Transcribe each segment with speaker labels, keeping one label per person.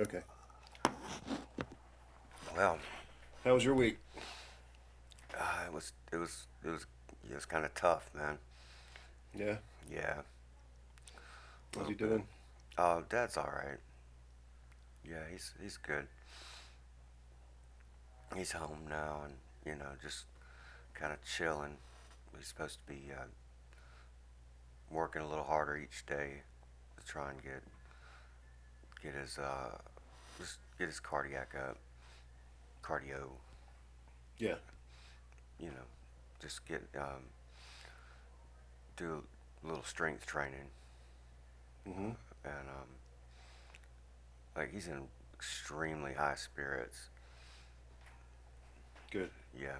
Speaker 1: Okay.
Speaker 2: Well,
Speaker 1: How was your week?
Speaker 2: uh, it was it was it was it was kind of tough, man.
Speaker 1: Yeah.
Speaker 2: Yeah.
Speaker 1: How's he doing?
Speaker 2: Oh, Dad's all right. Yeah, he's he's good. He's home now, and you know, just kind of chilling. He's supposed to be uh, working a little harder each day to try and get get his uh, just get his cardiac up, cardio.
Speaker 1: Yeah.
Speaker 2: You know, just get um, do a little strength training
Speaker 1: Mm-hmm.
Speaker 2: and um, like he's in extremely high spirits.
Speaker 1: Good.
Speaker 2: Yeah.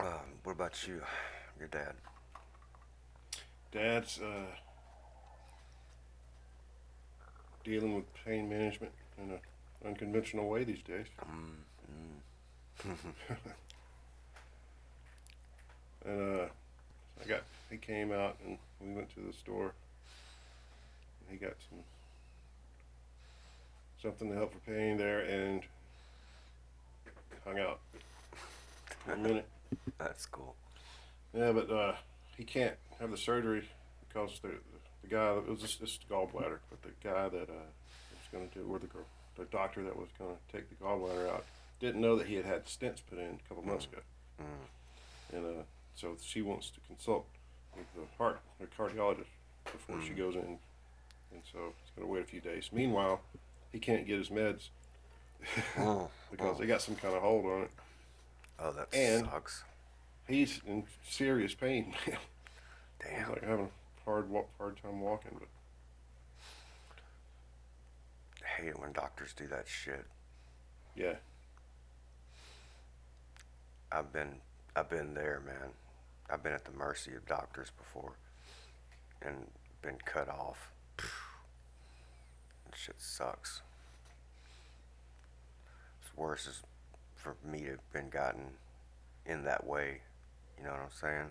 Speaker 2: Um, what about you, your dad?
Speaker 1: Dad's uh, dealing with pain management in an unconventional way these days.
Speaker 2: Mm, mm.
Speaker 1: And uh, I got he came out and we went to the store. He got some something to help for pain there and hung out for a minute.
Speaker 2: That's cool.
Speaker 1: Yeah, but uh, he can't have the surgery because the the guy that was just this gallbladder, but the guy that uh, was going to do or the girl, the doctor that was going to take the gallbladder out didn't know that he had had stents put in a couple months ago,
Speaker 2: Mm.
Speaker 1: and uh, so she wants to consult with the heart the cardiologist before she
Speaker 2: Mm.
Speaker 1: goes in, and so it's going to wait a few days. Meanwhile, he can't get his meds
Speaker 2: Oh,
Speaker 1: because
Speaker 2: oh.
Speaker 1: they got some kind of hold on it.
Speaker 2: Oh, that
Speaker 1: And-
Speaker 2: sucks.
Speaker 1: He's in serious pain.
Speaker 2: Damn.
Speaker 1: like having a hard walk, hard time walking, but.
Speaker 2: I hate it when doctors do that shit.
Speaker 1: Yeah,
Speaker 2: I've been I've been there, man. I've been at the mercy of doctors before and been cut off. That shit sucks. It's worse is for me to have been gotten in that way. You know what I'm saying?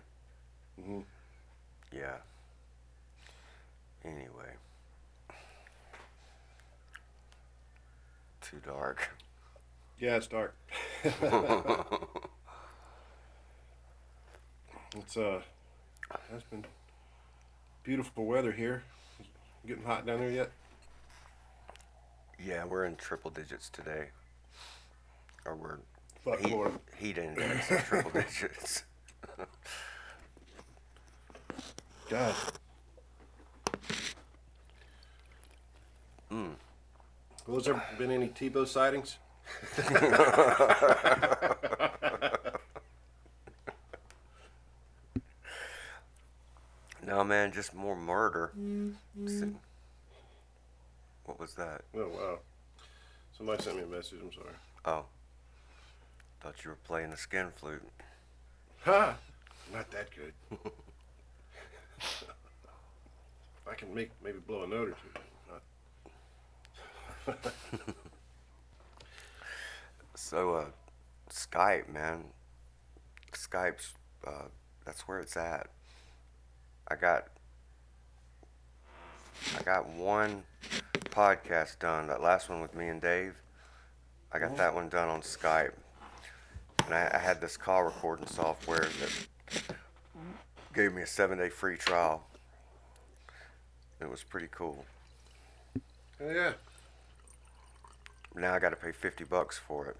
Speaker 1: hmm
Speaker 2: Yeah. Anyway. Too dark.
Speaker 1: yeah, it's dark. it's uh, it's been beautiful weather here. Getting hot down there yet?
Speaker 2: Yeah, we're in triple digits today. Or we're
Speaker 1: Fuck
Speaker 2: heat,
Speaker 1: Florida.
Speaker 2: heat index triple digits.
Speaker 1: God.
Speaker 2: Mm.
Speaker 1: Well, has there been any Tebow sightings?
Speaker 2: No, man, just more murder. Mm-hmm. See- What was that?
Speaker 1: Oh wow. Somebody sent me a message. I'm sorry.
Speaker 2: Oh. Thought you were playing the skin flute.
Speaker 1: Ha! Not that good. I can make maybe blow a note or two.
Speaker 2: So, uh, Skype, man. Skype's, uh, that's where it's at. I got, I got one podcast done. That last one with me and Dave. I got that one done on Skype. And I, I had this call recording software that gave me a seven day free trial. It was pretty cool.
Speaker 1: Oh, yeah.
Speaker 2: Now I got to pay 50 bucks for it.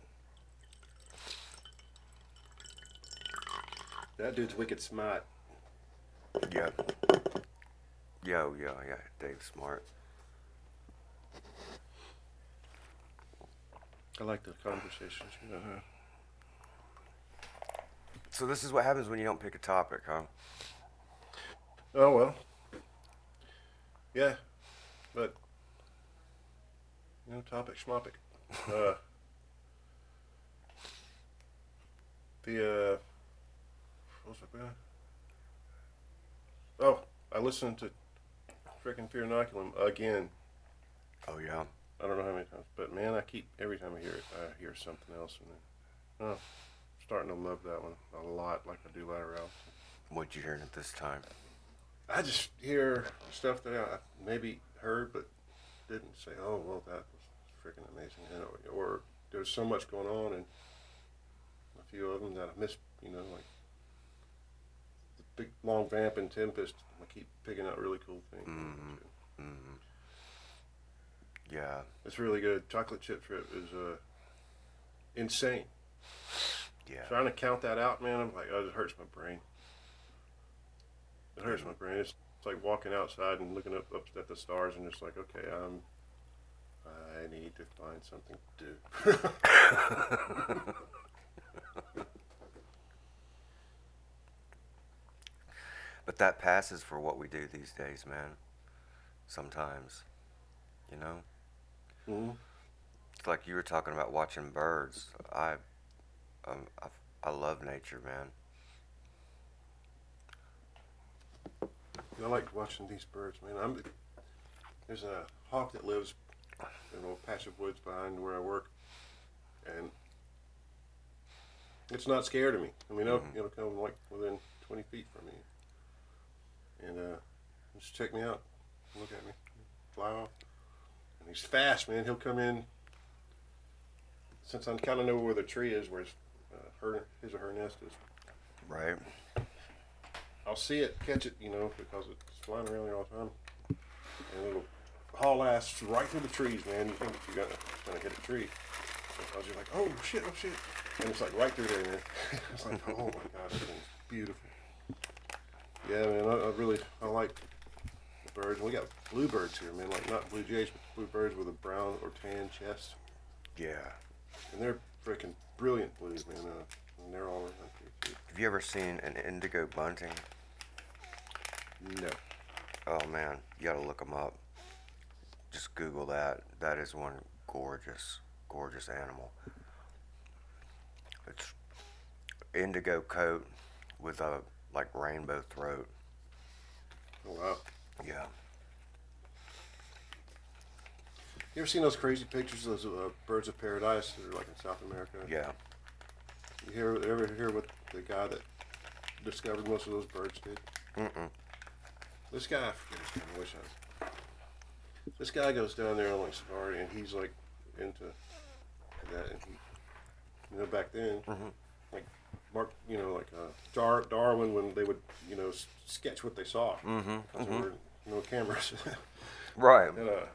Speaker 1: That dude's wicked smart.
Speaker 2: Yeah. Yo, yo, yeah. Dave's smart.
Speaker 1: I like the conversations. You know, huh?
Speaker 2: So this is what happens when you don't pick a topic, huh?
Speaker 1: Oh well. Yeah, but you know, topic schmopic. Uh, the uh, what was I gonna? Oh, I listened to freaking Fear Inoculum again.
Speaker 2: Oh yeah.
Speaker 1: I don't know how many times, but man, I keep every time I hear it, I hear something else, and then, oh, I'm starting to love that one a lot, like I do Lateral.
Speaker 2: What'd you hear at this time?
Speaker 1: I just hear stuff that I maybe heard, but didn't say, oh, well, that freaking amazing, you know, or there's so much going on, and a few of them that I missed, you know, like the big long vamp and Tempest. I keep picking out really cool things.
Speaker 2: Mhm. Mm-hmm. Yeah,
Speaker 1: It's really good. Chocolate chip trip is uh, insane.
Speaker 2: yeah.
Speaker 1: Trying to count that out, man, I'm like, oh, it hurts my brain. It hurts my brain. It's, it's like walking outside and looking up, up at the stars and just like, okay, um, I need to find something to do.
Speaker 2: But that passes for what we do these days, man. Sometimes, you know.
Speaker 1: hmm
Speaker 2: It's like you were talking about watching birds. I, um, I, I love nature, man.
Speaker 1: I like watching these birds, man. I'm there's a hawk that lives in a little patch of woods behind where I work, and it's not scared of me. I mean, it'll,
Speaker 2: Mhm.
Speaker 1: it'll come like within 20 feet from me, and uh, just check me out, look at me, fly off, and he's fast, man. He'll come in. Since I kind of know where the tree is, where his, uh, her his or her nest is,
Speaker 2: Right?
Speaker 1: I'll see it, catch it, you know, because it's flying around there all the time. And it'll haul ass right through the trees, man. You think you're gonna, gonna hit a tree. Because you're like, oh shit, oh shit. And it's like right through there, man. it's like, oh my god, thing's beautiful. Yeah, man, I, I really, I like birds. We got bluebirds here, man. Like, not blue jays, but bluebirds with a brown or tan chest.
Speaker 2: Yeah.
Speaker 1: And they're freaking brilliant blues, man. Uh, and they're all around here, too.
Speaker 2: Have you ever seen an indigo bunting?
Speaker 1: No.
Speaker 2: Oh man, you gotta look them up. Just Google that. That is one gorgeous, gorgeous animal. It's indigo coat with a like rainbow throat.
Speaker 1: Oh, wow.
Speaker 2: Yeah.
Speaker 1: You ever seen those crazy pictures of those uh, birds of paradise that are like in South America?
Speaker 2: Yeah.
Speaker 1: You hear ever hear what the guy that discovered most of those birds did?
Speaker 2: Mm-mm.
Speaker 1: This guy, I forget his name. I wish I. This guy goes down there on like safari, and he's like into that. And he, you know, back then,
Speaker 2: Mhm.
Speaker 1: like Mark, you know, like uh, Dar- Darwin, when they would, you know, s- sketch what they saw
Speaker 2: mm-hmm.
Speaker 1: because there were no cameras.
Speaker 2: Right.
Speaker 1: And uh,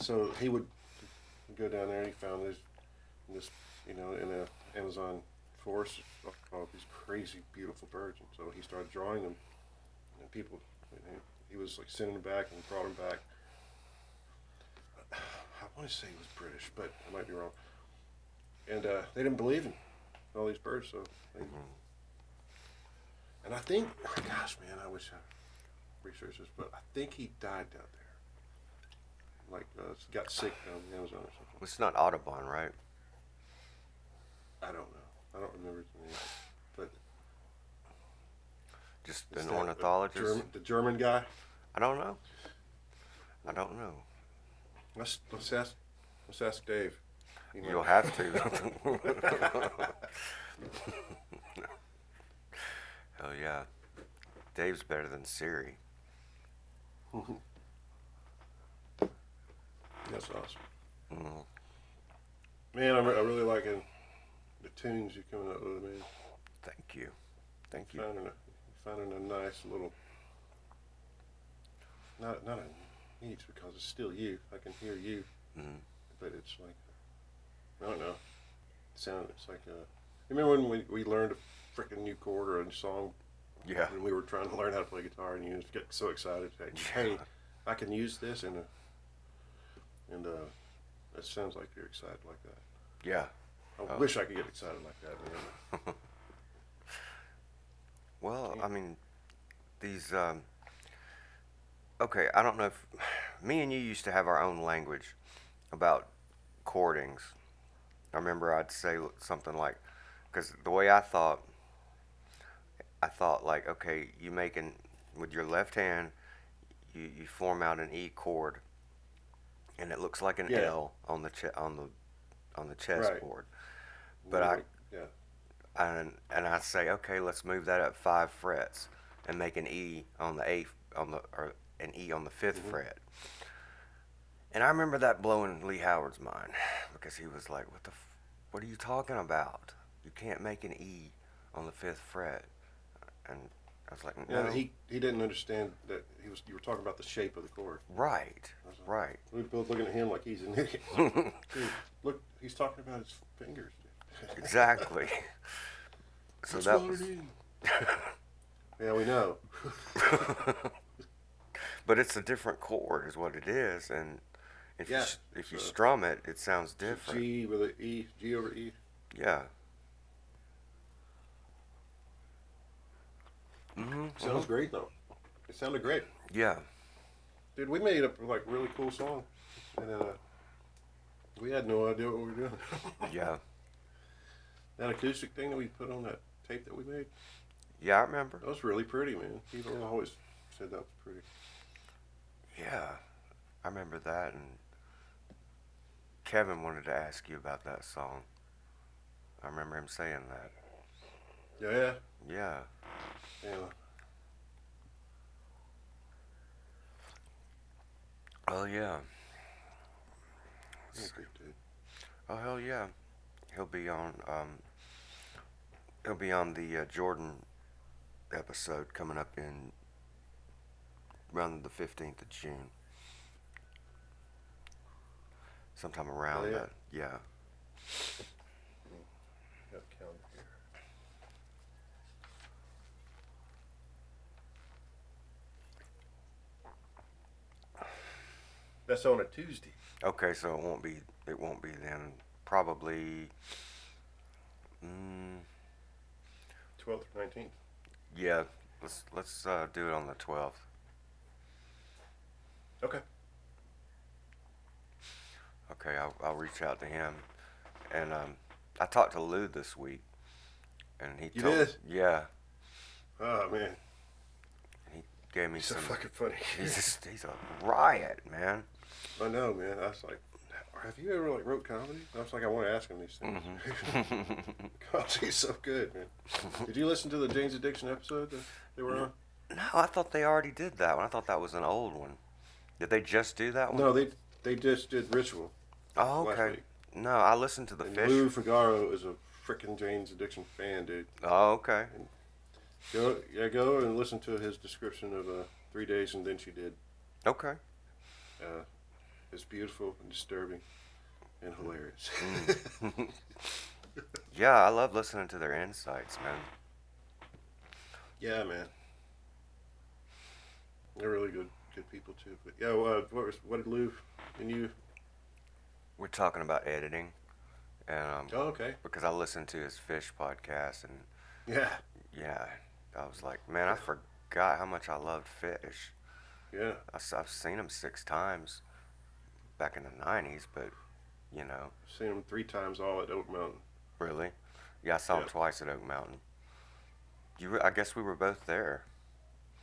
Speaker 1: so he would go down there and he found this, this, you know, in the Amazon forest, all these crazy, beautiful birds. And so he started drawing them, and people, you know, he was like sending them back and brought them back. I want to say he was British, but I might be wrong. And uh, they didn't believe in all these birds, so. They, And I think, gosh, man, I wish I researched this, but I think he died down there like uh, got sick down in the Amazon or something.
Speaker 2: It's not Audubon, right?
Speaker 1: I don't know. I don't remember his name. But
Speaker 2: Just an ornithologist?
Speaker 1: German, the German guy.
Speaker 2: I don't know. I don't know.
Speaker 1: Let's let's ask let's ask Dave. He might-
Speaker 2: You'll have to. Hell yeah. Dave's better than Siri.
Speaker 1: That's awesome.
Speaker 2: Mm.
Speaker 1: Man, I'm, I'm really liking the tunes you're coming up with, man.
Speaker 2: Thank you. Thank you.
Speaker 1: Finding a finding a nice little. Not not a because it's still you. I can hear you,
Speaker 2: Mm.
Speaker 1: but it's like I don't know. Sound it's like uh. Remember when we, we learned a freaking new chord or a new song
Speaker 2: Yeah.
Speaker 1: when we were trying to learn how to play guitar, and you just get so excited. That, hey, I can use this, and uh, and uh, it sounds like you're excited like that.
Speaker 2: Yeah.
Speaker 1: I
Speaker 2: Oh.
Speaker 1: wish I could get excited like that.
Speaker 2: Well, I mean, these. Um, okay, I don't know if me and you used to have our own language about chordings. I remember I'd say something like, because the way I thought, I thought like, okay, you make an with your left hand, you you form out an E chord, and it looks like an
Speaker 1: Yeah.
Speaker 2: L on the che- on the on the
Speaker 1: Right.
Speaker 2: chessboard. But I
Speaker 1: yeah,
Speaker 2: and and I say, okay, let's move that up five frets and make an E on the eighth on the or an E on the 5th
Speaker 1: Mhm.
Speaker 2: fret. And I remember that blowing Lee Howard's mind because he was like, "What the, f- what are you talking about? You can't make an E on the fifth fret." And I was like,
Speaker 1: yeah.
Speaker 2: "No,
Speaker 1: He he didn't understand that he was. You were talking about the shape of the chord.
Speaker 2: right,
Speaker 1: like,
Speaker 2: right."
Speaker 1: We were both looking at him like he's an idiot. Dude, look, he's talking about his fingers.
Speaker 2: Exactly. So
Speaker 1: That's
Speaker 2: that was.
Speaker 1: Yeah, we know.
Speaker 2: but it's a different chord, is what it is, and if you
Speaker 1: Yeah,
Speaker 2: s- if you
Speaker 1: so-
Speaker 2: strum it, it sounds different.
Speaker 1: G with an E, G over E.
Speaker 2: Yeah. hmm
Speaker 1: Sounds great though. It sounded great,
Speaker 2: Yeah.
Speaker 1: dude. We made a like really cool song, and uh, we had no idea what we were doing.
Speaker 2: Yeah.
Speaker 1: that acoustic thing that we put on that tape that we made,
Speaker 2: Yeah, I remember.
Speaker 1: that was really pretty, man. People always said that was pretty.
Speaker 2: Yeah. I remember that and Kevin wanted to ask you about that song. I remember him saying that.
Speaker 1: Yeah,
Speaker 2: Yeah.
Speaker 1: yeah.
Speaker 2: Oh yeah.
Speaker 1: Dude.
Speaker 2: Oh hell yeah. He'll be on um he'll be on the uh, Jordan episode coming up in around the 15th of June. Sometime around
Speaker 1: Oh, yeah?
Speaker 2: that. Yeah.
Speaker 1: Got a calendar here. That's on a Tuesday.
Speaker 2: Okay, so it won't be it won't be then probably mm,
Speaker 1: 12th or 19th.
Speaker 2: yeah, let's let's uh, do it on the 12th.
Speaker 1: Okay.
Speaker 2: Okay, I'll, I'll reach out to him. And um, I talked to Lou this week, and he
Speaker 1: You
Speaker 2: told
Speaker 1: did?
Speaker 2: yeah,
Speaker 1: Oh, man.
Speaker 2: He gave me
Speaker 1: He's so
Speaker 2: some.
Speaker 1: fucking funny.
Speaker 2: He's just he's a riot, man.
Speaker 1: I know, man. I was like, have you ever like wrote comedy? I was like, I want to ask him these things.
Speaker 2: Mhm.
Speaker 1: Gosh, he's so good, man. Did you listen to the Jane's Addiction episode that they were on?
Speaker 2: no, I thought they already did that one. I thought that was an old one. Did they just do that one?
Speaker 1: No, they they just did Ritual.
Speaker 2: Oh, okay. No, I listened to the
Speaker 1: and
Speaker 2: fish.
Speaker 1: Lou Figaro is a freaking Jane's Addiction fan, dude.
Speaker 2: Oh, okay.
Speaker 1: Go, yeah, go and listen to his description of uh, three days and then she did.
Speaker 2: Okay.
Speaker 1: Uh, it's beautiful and disturbing and hilarious.
Speaker 2: Mm. Yeah, I love listening to their insights, man.
Speaker 1: yeah, man. They're really good, good people too. But yeah, uh, what was what did Lou and you?
Speaker 2: We're talking about editing, and um,
Speaker 1: Oh, okay.
Speaker 2: because I listened to his fish podcast, and
Speaker 1: Yeah,
Speaker 2: yeah, I was like, man, I forgot how much I loved fish.
Speaker 1: yeah.
Speaker 2: I, have seen him six times back in the '90s, but you know,
Speaker 1: Seen him three times all at Oak Mountain.
Speaker 2: really, yeah, I saw him twice at Oak Mountain. You, were, I guess we were both there.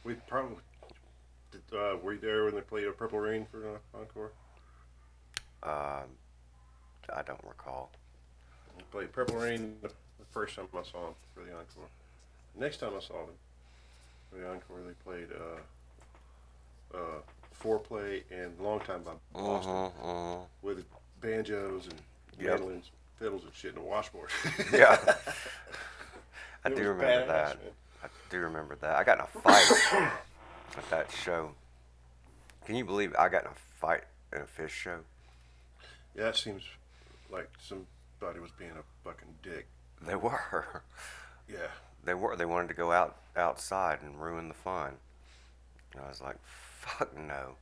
Speaker 1: We probably did, uh, were you there when they played a Purple Rain for uh, encore?
Speaker 2: Um, I don't recall.
Speaker 1: They played Purple Rain the, the first time I saw them for the encore. Next time I saw them for the encore, they played uh, uh, Foreplay and Long Time by Boston
Speaker 2: Mhm, mhm.
Speaker 1: with banjos and
Speaker 2: Yep.
Speaker 1: mandolins, fiddles and shit in a washboard.
Speaker 2: Yeah. I do remember
Speaker 1: badass,
Speaker 2: that.
Speaker 1: man.
Speaker 2: I do remember that. I got in a fight at that show. Can you believe I got in a fight in a fish show?
Speaker 1: Yeah, it seems like somebody was being a fucking dick.
Speaker 2: They were.
Speaker 1: Yeah.
Speaker 2: They were. They wanted to go out outside and ruin the fun. And I was like, fuck no.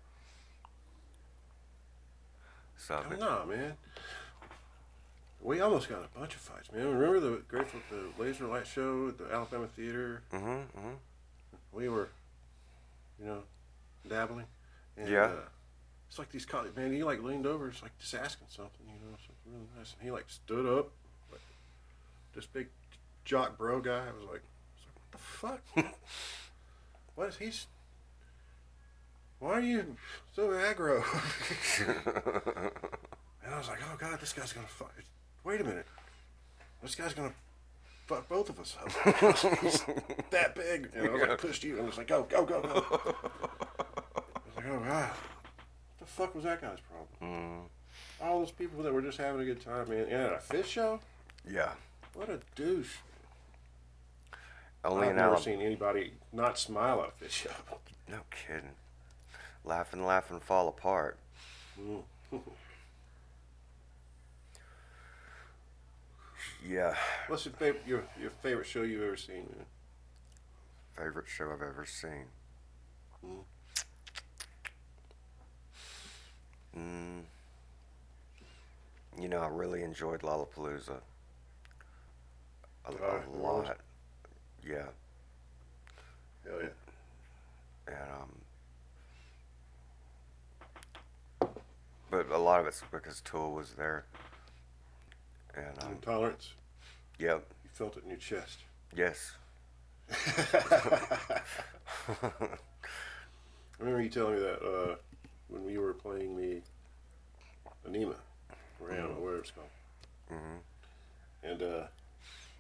Speaker 2: So
Speaker 1: Oh, no, man. We almost got a bunch of fights, man. Remember the Grateful, the Laser Light Show at the Alabama Theater?
Speaker 2: hmm hmm
Speaker 1: We were, you know, dabbling. And,
Speaker 2: Yeah.
Speaker 1: Uh, it's like these college man. He like leaned over, it's like just asking something, you know, something really nice, and he like stood up, like this big jock bro guy. I was like, I was like what the fuck? what is he? why are you so aggro? and I was like, oh god, this guy's gonna fuck. Wait a minute, this guy's gonna fuck both of us up. He's that big, and I was like, pushed you, and I was like, go, go, go, go. I was like, oh god, what the fuck was that guy's problem?
Speaker 2: Mm,
Speaker 1: All those people that were just having a good time, man, and at a fish show.
Speaker 2: yeah.
Speaker 1: What a douche.
Speaker 2: Only
Speaker 1: I've never
Speaker 2: Alabama.
Speaker 1: seen anybody not smile at a fish show.
Speaker 2: No kidding. Laugh and laugh and fall apart.
Speaker 1: Mm.
Speaker 2: Yeah.
Speaker 1: What's your favorite your, your favorite show you've ever seen, man?
Speaker 2: Favorite show I've ever seen. Mm. You know, I really enjoyed Lollapalooza. A, a lot. Yeah.
Speaker 1: Hell yeah.
Speaker 2: And um but a lot of it's because Tool was there. And um
Speaker 1: Intolerance.
Speaker 2: yep.
Speaker 1: You felt it in your chest.
Speaker 2: Yes.
Speaker 1: I remember you telling me that uh, when we were playing the Anima, or Anima, whatever it's called,
Speaker 2: mhm.
Speaker 1: and uh,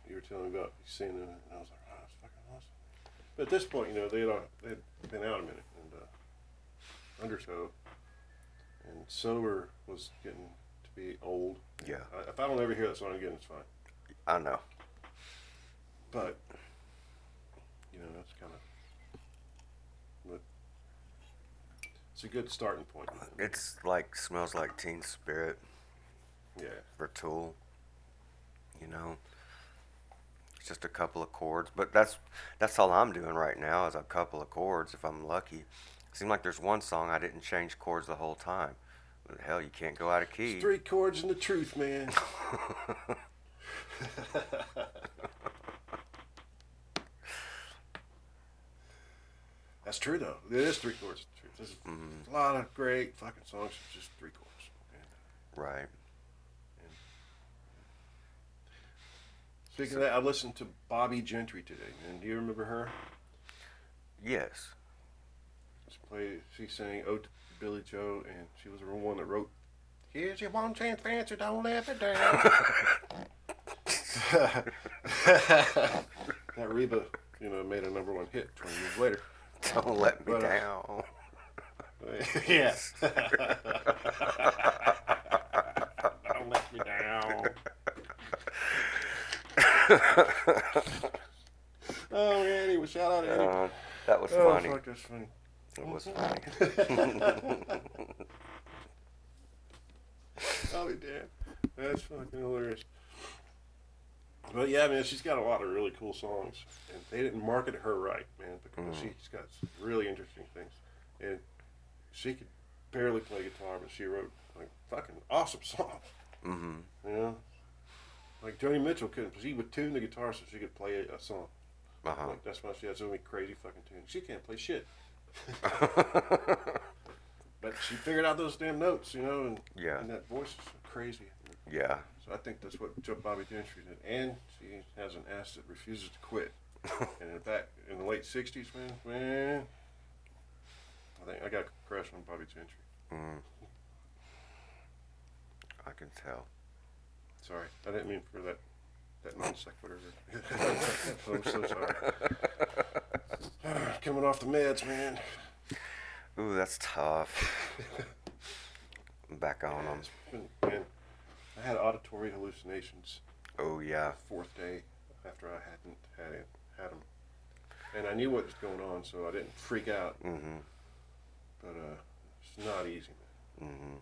Speaker 1: you were telling me about you seeing it, and I was like, "Wow, that's fucking awesome." But at this point, you know, they had they'd been out a minute, and uh, Undertow and Sober was getting be old.
Speaker 2: Yeah.
Speaker 1: I, if I don't ever hear that song again, it's fine.
Speaker 2: I know.
Speaker 1: But you know, that's kind of. It's a good starting point.
Speaker 2: It's like smells like Teen Spirit
Speaker 1: Yeah.
Speaker 2: for Tool. You know, it's just a couple of chords, but that's that's all I'm doing right now is a couple of chords if I'm lucky. Seems like there's one song I didn't change chords the whole time. Hell, you can't go out of key.
Speaker 1: It's three chords and the truth, man. That's true though. It is three chords. and the truth. There's
Speaker 2: Mhm.
Speaker 1: a lot of great fucking songs just three chords. And
Speaker 2: Right.
Speaker 1: speaking of that, I listened to Bobby Gentry today. And do you remember her?
Speaker 2: Yes.
Speaker 1: She played. She sang "Ode to Billy Joe," and she was the one that wrote. Here's your one chance for answer. Don't let it down. that Reba, you know, made a number one hit 20 years later.
Speaker 2: Don't let me
Speaker 1: But, uh,
Speaker 2: down.
Speaker 1: yeah. Don't let me down. Oh man, anyway, shout out Eddie.
Speaker 2: Uh, that was
Speaker 1: oh,
Speaker 2: funny.
Speaker 1: fuck, that's funny.
Speaker 2: It was funny.
Speaker 1: Damned. That's fucking hilarious. But yeah, man, she's got a lot of really cool songs, and they didn't market her right, man, because
Speaker 2: Mhm.
Speaker 1: she's got some really interesting things, and she could barely play guitar, but she wrote like fucking awesome songs.
Speaker 2: hmm
Speaker 1: You know, like Joni Mitchell couldn't. Because she would tune the guitar so she could play a, a song.
Speaker 2: Uh-huh.
Speaker 1: Like that's why she had so many crazy fucking tunes. She can't play shit, but she figured out those damn notes, you know, and,
Speaker 2: Yeah.
Speaker 1: and that voice is crazy.
Speaker 2: yeah.
Speaker 1: So I think that's what Joe Bobby Gentry did, and she has an ass that refuses to quit. and in fact, in the late '60s, man, man, I think I got a crush on Bobby Gentry.
Speaker 2: Mm. I can tell.
Speaker 1: Sorry, I didn't mean for that that non sequitur. I'm so sorry. Coming off the meds, man.
Speaker 2: Ooh, that's tough. I'm back on them.
Speaker 1: Been- man, I had auditory hallucinations
Speaker 2: Oh yeah.
Speaker 1: fourth day after I hadn't had it, had them, and I knew what was going on, so I didn't freak out.
Speaker 2: Mhm.
Speaker 1: But uh, it's not easy, man.
Speaker 2: Mhm.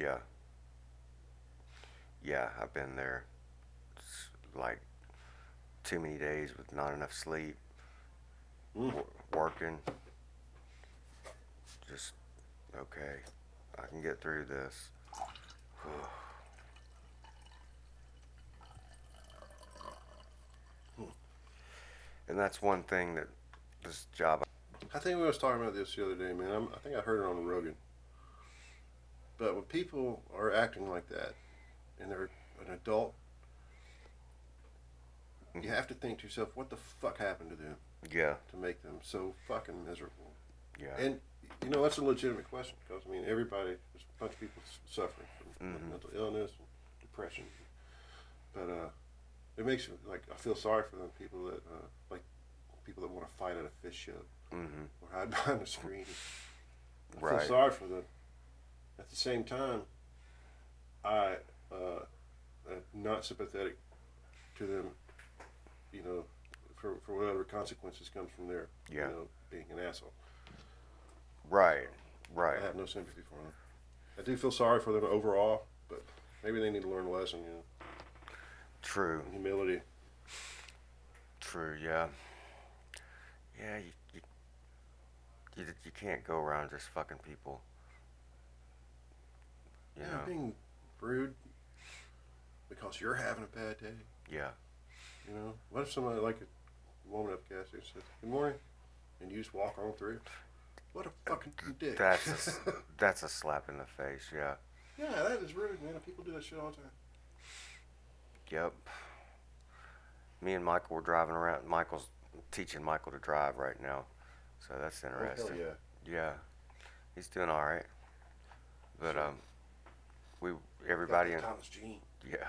Speaker 2: Yeah. Yeah, I've been there. Like too many days with not enough sleep,
Speaker 1: Mm.
Speaker 2: w- working. Just okay. I can get through this. And that's one thing that this job
Speaker 1: I think we was talking about this the other day, man. I'm, I think I heard it on Rogan. But when people are acting like that, and they're an adult, you have to think to yourself, what the fuck happened to them
Speaker 2: yeah,
Speaker 1: to make them so fucking miserable?
Speaker 2: yeah.
Speaker 1: And you know, that's a legitimate question because I mean, everybody, there's a bunch of people suffering from
Speaker 2: Mhm.
Speaker 1: mental illness and depression, but uh, it makes me like I feel sorry for them people that uh, like people that want to fight at a fish show
Speaker 2: Mm-hmm.
Speaker 1: or hide behind a screen. I
Speaker 2: Right.
Speaker 1: feel sorry for them. At the same time, I uh, am not sympathetic to them. You know, for for whatever consequences comes from their
Speaker 2: Yeah.
Speaker 1: you know being an asshole.
Speaker 2: Right. Right.
Speaker 1: I have no sympathy for them. I do feel sorry for them overall, but maybe they need to learn a lesson. You know,
Speaker 2: True.
Speaker 1: humility.
Speaker 2: True. Yeah. Yeah. You, you, you, you can't go around just fucking people. You
Speaker 1: Yeah,
Speaker 2: know.
Speaker 1: being rude because you're having a bad day.
Speaker 2: Yeah.
Speaker 1: You know, what if somebody like a woman up gas station says, "Good morning," and you just walk on through? What a fucking dick.
Speaker 2: That's a, that's a slap in the face. Yeah.
Speaker 1: yeah, that is rude, man. People do that shit all the time.
Speaker 2: Yep. Me and Michael were driving around. Michael's teaching Michael to drive right now, so that's
Speaker 1: Oh, hell
Speaker 2: interesting.
Speaker 1: yeah.
Speaker 2: Yeah, he's doing all right. But um, we everybody in
Speaker 1: Thomas Jean.
Speaker 2: yeah.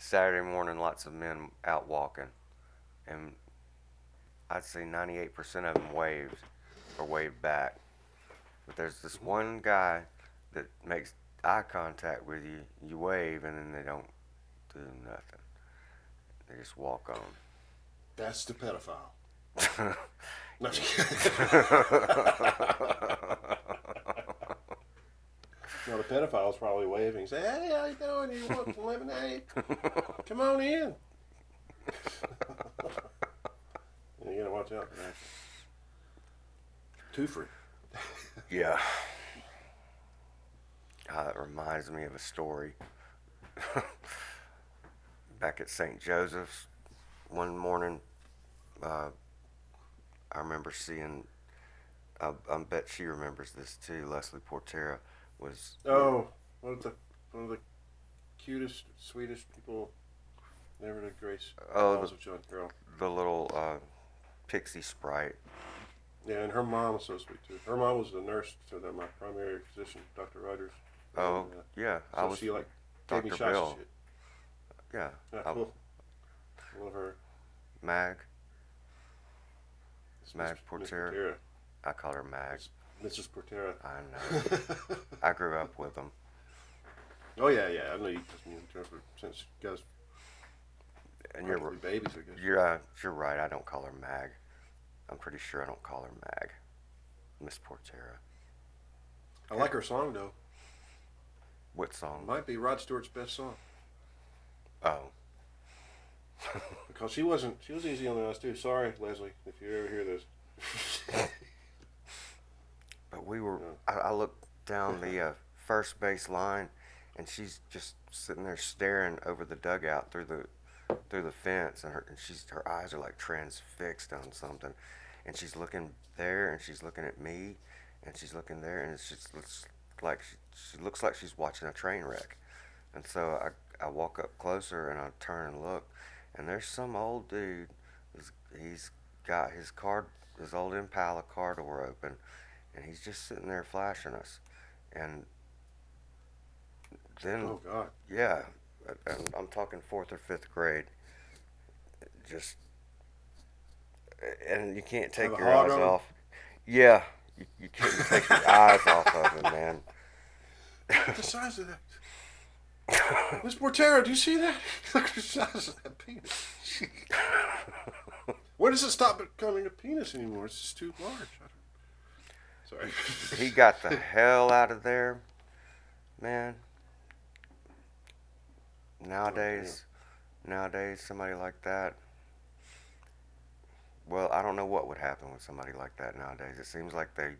Speaker 2: Saturday morning, lots of men out walking, and I'd say 98% of them waved or waved back. But there's this one guy that makes eye contact with you. You wave, and then they don't do nothing. They just walk on.
Speaker 1: That's the pedophile. No, I'm just kidding. No, the pedophile's probably waving. Say, "Hey, how you doing? You want some lemonade? Come on in." you gotta watch out for that. Two free.
Speaker 2: Yeah. Uh, it reminds me of a story. Back at St. Joseph's, one morning, uh, I remember seeing. I, I bet she remembers this too. Leslie Portera was.
Speaker 1: Oh, one of the one of the cutest, sweetest people never to grace
Speaker 2: Oh, the,
Speaker 1: of John Girl.
Speaker 2: the little uh, pixie sprite.
Speaker 1: Yeah, and her mom was so sweet too. Her mom was the nurse to the, my primary physician, Dr. Rogers.
Speaker 2: Oh,
Speaker 1: And, uh,
Speaker 2: yeah,
Speaker 1: so
Speaker 2: I was.
Speaker 1: she like gave me
Speaker 2: Dr.
Speaker 1: shots
Speaker 2: Bill. Yeah,
Speaker 1: Yeah,
Speaker 2: I-
Speaker 1: cool. I love her.
Speaker 2: Mag. Mag
Speaker 1: Miss- Miss
Speaker 2: Portera.
Speaker 1: Portera.
Speaker 2: I call her Mag.
Speaker 1: Mrs. Portera.
Speaker 2: I know. I grew up with them.
Speaker 1: oh yeah, yeah. I know you just knew her for- since you guys
Speaker 2: And you're
Speaker 1: babies, I guess.
Speaker 2: You're uh, you're right. I don't call her Mag. I'm pretty sure I don't call her Mag. Miss Portera.
Speaker 1: I like her song though.
Speaker 2: What
Speaker 1: It
Speaker 2: song?
Speaker 1: might be Rod Stewart's best song
Speaker 2: Oh.
Speaker 1: because she wasn't. She was easy on the eyes too. Sorry, Leslie, if you ever hear this.
Speaker 2: But we were. I, I looked down the uh, first base line, and she's just sitting there staring over the dugout through the through the fence, and her and she's her eyes are like transfixed on something, and she's looking there, and she's looking at me, and she's looking there, and it's just looks like she, she looks like she's watching a train wreck, and so I I walk up closer and I turn and look, and there's some old dude. He's, he's got his car, his old Impala car door open, and he's just sitting there flashing us, and then
Speaker 1: oh God.
Speaker 2: yeah, I'm, I'm talking fourth or fifth grade. Just, and you can't take your eyes
Speaker 1: on
Speaker 2: off. Yeah, you, you can't take your eyes off of him, man.
Speaker 1: The size of that. Miss Portero, do you see that? Look at the size of that penis. when does it stop becoming a penis anymore? It's just too large. Sorry.
Speaker 2: he got the hell out of there, man. Nowadays, nowadays, somebody like that. Well, I don't know what would happen with somebody like that nowadays. It seems like they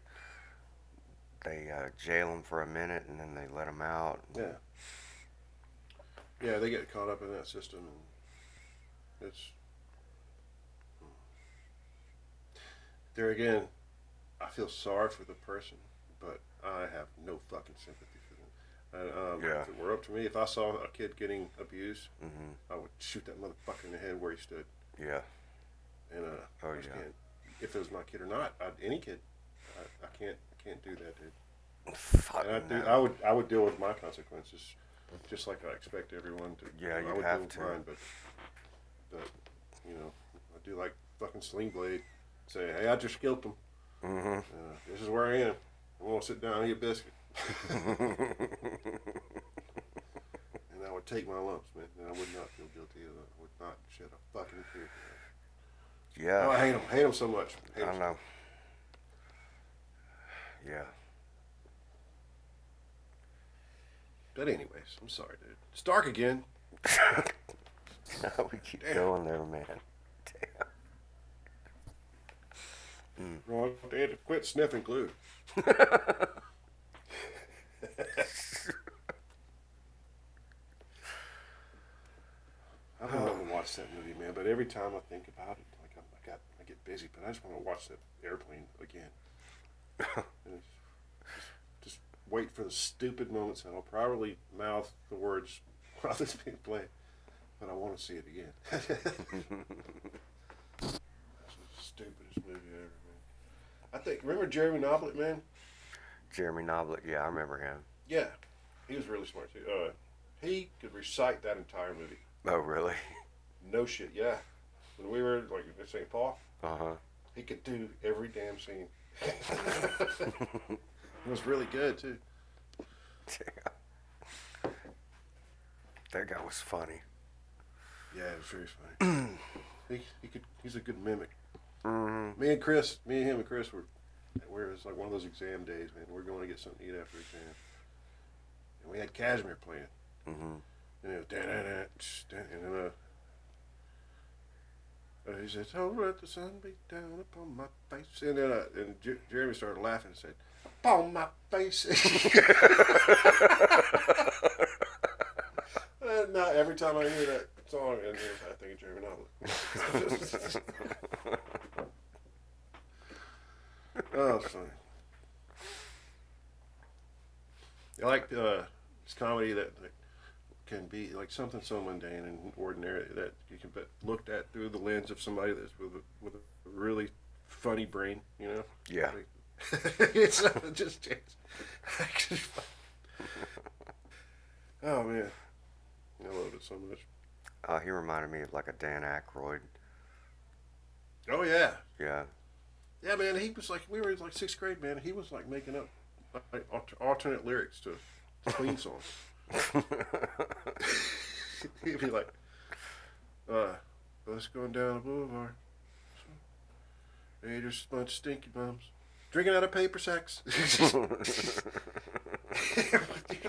Speaker 2: they uh, jail them for a minute and then they let them out.
Speaker 1: Yeah. Yeah, they get caught up in that system, and it's there again. I feel sorry for the person, but I have no fucking sympathy for them. And, um,
Speaker 2: Yeah.
Speaker 1: If it were up to me, if I saw a kid getting abused,
Speaker 2: hmm
Speaker 1: I would shoot that motherfucker in the head where he stood.
Speaker 2: Yeah.
Speaker 1: And uh,
Speaker 2: Oh, yeah.
Speaker 1: if it was my kid or not, I'd, any kid, I, I can't I can't do that, dude.
Speaker 2: Fuck
Speaker 1: And I, do. I would I would deal with my consequences, just like I expect everyone to.
Speaker 2: Yeah,
Speaker 1: I
Speaker 2: you'd
Speaker 1: would
Speaker 2: have to.
Speaker 1: Mine, but but you know, I do like fucking Sling Blade. Say, hey, I just killed them.
Speaker 2: Mhm.
Speaker 1: Uh, this is where I am. I'm gonna sit down and eat a biscuit, and I would take my lumps, man. And I would not feel guilty. I would not shed a fucking tear.
Speaker 2: yeah.
Speaker 1: Oh, I hate them. Hate them so much. Hate
Speaker 2: I
Speaker 1: so
Speaker 2: know. Yeah.
Speaker 1: But anyways, I'm sorry, dude. It's dark again.
Speaker 2: we keep
Speaker 1: Damn.
Speaker 2: going there, man.
Speaker 1: Wrong. They had to quit sniffing glue. I've been wanting to watch that movie, man. But every time I think about it, like I'm, I got, I get busy. But I just want to watch that airplane again. Just, just wait for the stupid moments, and I'll probably mouth the words while it's being played. But I want to see it again. That's the stupidest movie ever. I think. Remember Jeremy Noblet, man?
Speaker 2: Jeremy Noblet, yeah, I remember him.
Speaker 1: Yeah, he was really smart too. Uh, he could recite that entire movie.
Speaker 2: Oh, really?
Speaker 1: No shit, yeah. When we were like in St. Paul,
Speaker 2: Uh huh.
Speaker 1: he could do every damn scene. it was really good too. Yeah.
Speaker 2: That guy was funny.
Speaker 1: Yeah, it was very funny. he, he could. He's a good mimic.
Speaker 2: Mm-hmm.
Speaker 1: Me and Chris, me and him and Chris were, were it's like one of those exam days, man. We're going to get something to eat after exam, and we had Cashmere playing.
Speaker 2: Mm-hmm.
Speaker 1: And it was dan tsh, dan, and then uh, uh, he said, "Oh, let the sun beat down upon my face," and then uh, and Jer- Jeremy started laughing and said, "Upon my face." and now every time I hear that song, and I think of Jeremy Noblet. oh, funny. I like uh, it's comedy that, that can be like something so mundane and ordinary that you can be looked at through the lens of somebody that's with a, with a really funny brain, you know.
Speaker 2: Yeah.
Speaker 1: Like, it's not just actually. Oh man, I love it so much.
Speaker 2: Uh, he reminded me of like a Dan Aykroyd.
Speaker 1: Oh yeah,
Speaker 2: Yeah.
Speaker 1: Yeah, man. He was like we were in like sixth grade, man. He was like making up like alternate lyrics to clean songs. He'd be like, uh, "Let's going down the boulevard. They just a bunch of stinky bums. Drinking out of paper sacks. You're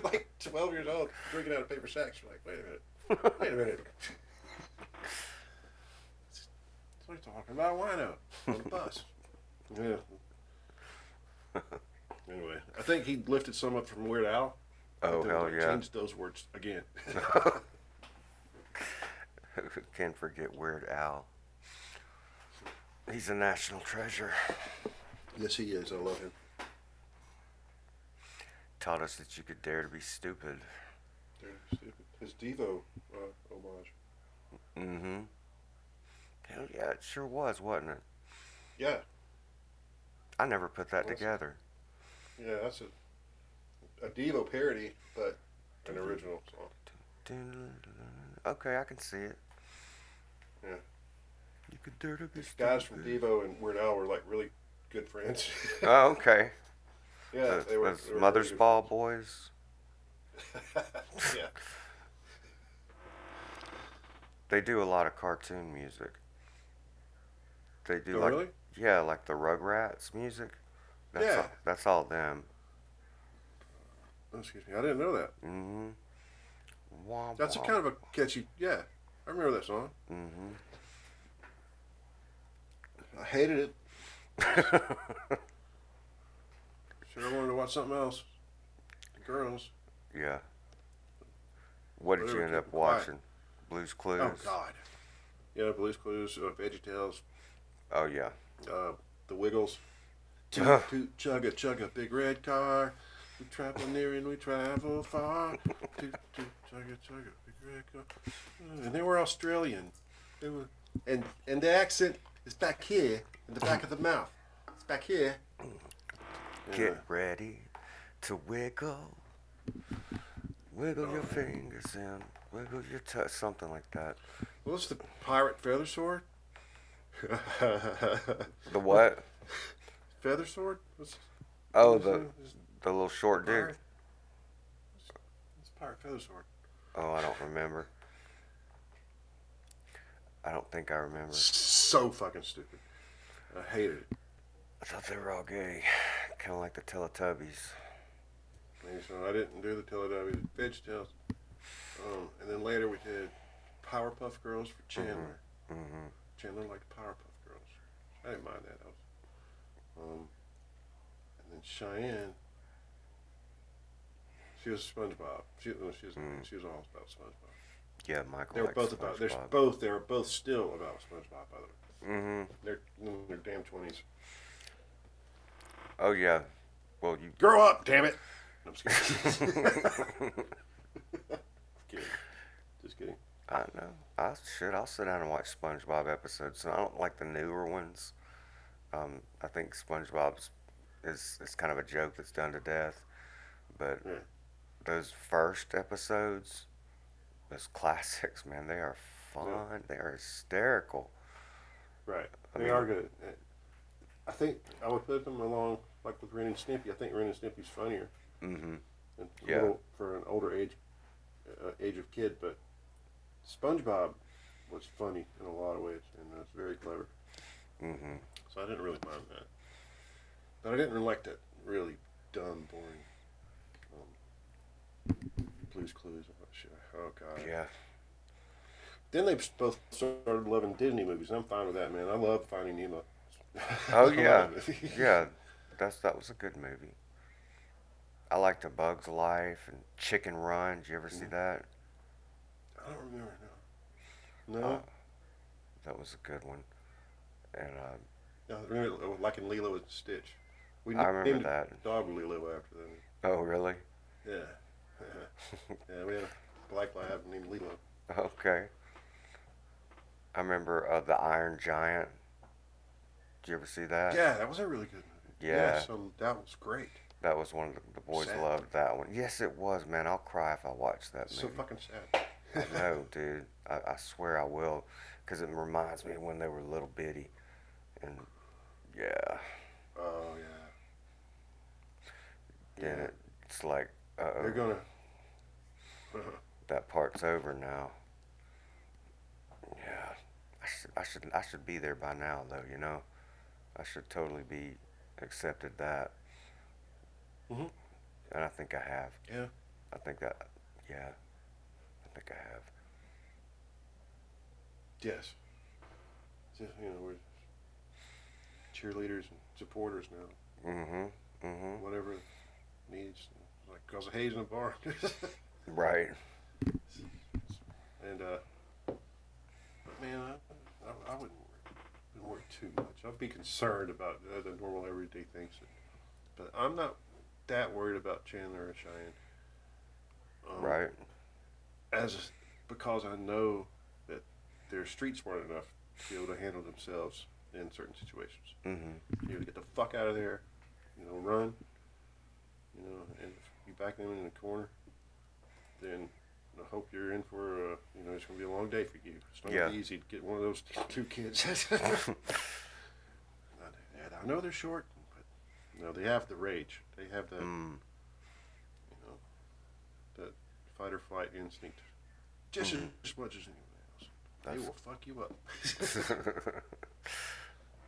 Speaker 1: like 12 years old, drinking out of paper sacks. You're like, wait a minute. Wait a minute. What are you talking about? Wino on the bus. Yeah. Anyway, I think he lifted some up from Weird Al.
Speaker 2: Oh, hell yeah.
Speaker 1: Changed those words again.
Speaker 2: Who can forget Weird Al? He's a national treasure.
Speaker 1: yes, he is. I love him.
Speaker 2: Taught us that you could dare to be stupid.
Speaker 1: They're stupid. His Devo uh, homage.
Speaker 2: Mm-hmm. Hell yeah, it sure was, wasn't it?
Speaker 1: Yeah,
Speaker 2: I never put that
Speaker 1: Was.
Speaker 2: together.
Speaker 1: yeah, that's a a Devo parody, but an original song.
Speaker 2: Okay, I can see it.
Speaker 1: Yeah.
Speaker 2: You could dare to be
Speaker 1: Guys from
Speaker 2: stupid.
Speaker 1: Devo and Weird Al were like really good friends.
Speaker 2: Oh, okay.
Speaker 1: yeah,
Speaker 2: The-
Speaker 1: they were. they were
Speaker 2: Mother's
Speaker 1: really good
Speaker 2: Ball boys.
Speaker 1: yeah.
Speaker 2: They do a lot of cartoon music. They do
Speaker 1: Oh,
Speaker 2: like
Speaker 1: really?
Speaker 2: Yeah, like the Rugrats music. That's
Speaker 1: Yeah.
Speaker 2: all, that's all them.
Speaker 1: Oh, excuse me, I didn't know that.
Speaker 2: Mm-hmm. Wah,
Speaker 1: That's a kind of a catchy. Yeah, I remember that song.
Speaker 2: Mm-hmm.
Speaker 1: I hated it. Sure, I wanted to watch something else. Girls.
Speaker 2: yeah. What did you end up
Speaker 1: it quiet.
Speaker 2: watching? Blues Clues.
Speaker 1: Oh God. Yeah, Blue's Clues, uh, VeggieTales,
Speaker 2: Oh yeah.
Speaker 1: Uh, The Wiggles. Toot, toot, chugga, chugga, big red car. We travel near and we travel far. Toot, toot, chugga, chugga, big red car. Uh, And they were Australian. They were, and and the accent is back here in the back of the mouth. It's back here. Yeah.
Speaker 2: Get ready to wiggle. Wiggle your
Speaker 1: Oh.
Speaker 2: fingers and wiggle your toe. Something like that.
Speaker 1: What's the pirate feather sword?
Speaker 2: The what?
Speaker 1: feather sword? What's,
Speaker 2: Oh,
Speaker 1: what's
Speaker 2: the? The little short dude.
Speaker 1: It's, pirate feather sword.
Speaker 2: Oh, I don't remember. I don't think I remember.
Speaker 1: So fucking stupid. I hated it.
Speaker 2: I thought they were all gay, kind of like the Teletubbies.
Speaker 1: So. I didn't do the Teletubbies, Tales. Um, and then later we did Powerpuff Girls for Chandler.
Speaker 2: Mm-hmm.
Speaker 1: Chandler liked Powerpuff Girls. I didn't mind that. was, um, and then Cheyenne. She was SpongeBob. She, no, she was
Speaker 2: Mm.
Speaker 1: she was all about SpongeBob.
Speaker 2: Yeah, Michael.
Speaker 1: They were both about. They're both. They were both still about SpongeBob. By the way,
Speaker 2: Mm-hmm.
Speaker 1: they're in their damn twenties.
Speaker 2: Oh yeah. Well, you.
Speaker 1: Grow up, damn it! No, I'm just kidding. kidding. Just kidding.
Speaker 2: I know. I should. I'll sit down and watch SpongeBob episodes. So I don't like the newer ones. Um, I think SpongeBob's is is kind of a joke that's done to death. But
Speaker 1: Yeah.
Speaker 2: those first episodes, those classics, man, they are fun.
Speaker 1: Yeah.
Speaker 2: They are hysterical.
Speaker 1: Right.
Speaker 2: I
Speaker 1: They
Speaker 2: mean-
Speaker 1: are good. Uh, I think I would put them along like with Ren and Stimpy. I think Ren and Stimpy's funnier.
Speaker 2: Mm-hmm.
Speaker 1: and
Speaker 2: Yeah.
Speaker 1: for an older age uh, age of kid, but SpongeBob was funny in a lot of ways and was very clever.
Speaker 2: Mm-hmm.
Speaker 1: So I didn't really mind that. But I didn't really like that really dumb, boring um, Blue's Clues. Sure. Oh god.
Speaker 2: Yeah.
Speaker 1: Then they both started loving Disney movies, and I'm fine with that, man. I love Finding Nemo.
Speaker 2: Oh yeah. yeah. That's that was a good movie. I liked A Bug's Life and Chicken Run. Did you ever see
Speaker 1: Mhm.
Speaker 2: that?
Speaker 1: I don't remember now. No.
Speaker 2: Uh, that was a good one. And uh,
Speaker 1: No, I remember uh, like in Lilo and Stitch. We
Speaker 2: I remember
Speaker 1: named
Speaker 2: that.
Speaker 1: the dog Lilo after them.
Speaker 2: Oh, really?
Speaker 1: Yeah. yeah, we had a black lab named Lilo.
Speaker 2: Okay. I remember uh, the Iron Giant. Did you ever see that?
Speaker 1: Yeah, that was a really good movie.
Speaker 2: Yeah.
Speaker 1: so that was great.
Speaker 2: That was one of the, the boys
Speaker 1: Sad.
Speaker 2: loved that one. Yes, it was, man. I'll cry if I watch that
Speaker 1: So
Speaker 2: movie.
Speaker 1: fucking sad.
Speaker 2: I know, dude. I, I swear I will, because it reminds me of when they were little bitty, and yeah,
Speaker 1: Oh yeah.
Speaker 2: then
Speaker 1: Yeah.
Speaker 2: it's like, Uh-oh.
Speaker 1: They're gonna.
Speaker 2: that part's over now. Yeah, I should, I should, I should be there by now, though. You know, I should totally be accepted that.
Speaker 1: Mhm.
Speaker 2: And I think I have.
Speaker 1: Yeah.
Speaker 2: I think that, yeah, I think I have.
Speaker 1: Yes. Just, you know, we're cheerleaders and supporters now.
Speaker 2: Mm-hmm. Mm-hmm.
Speaker 1: Whatever needs, like cause of haze in a bar.
Speaker 2: Right.
Speaker 1: and uh, but man, I, I, I wouldn't worry, wouldn't worry too much. I'd be concerned about uh, the normal everyday things, but I'm not that worried about Chandler and Cheyenne. Um,
Speaker 2: Right.
Speaker 1: As because I know that their streets street smart enough to be able to handle themselves in certain situations.
Speaker 2: Mm-hmm.
Speaker 1: You know, get the fuck out of there, you know, run, you know, and if you back them in the corner, then I hope you're in for, uh, you know, it's going to be a long day for you. It's not
Speaker 2: Yeah.
Speaker 1: gonna be easy to get one of those two kids. I I know they're short, but, you know, they have the rage. They have the,
Speaker 2: mm.
Speaker 1: You know, that fight or flight instinct just
Speaker 2: Mhm.
Speaker 1: as much as anyone else. They will fuck you up.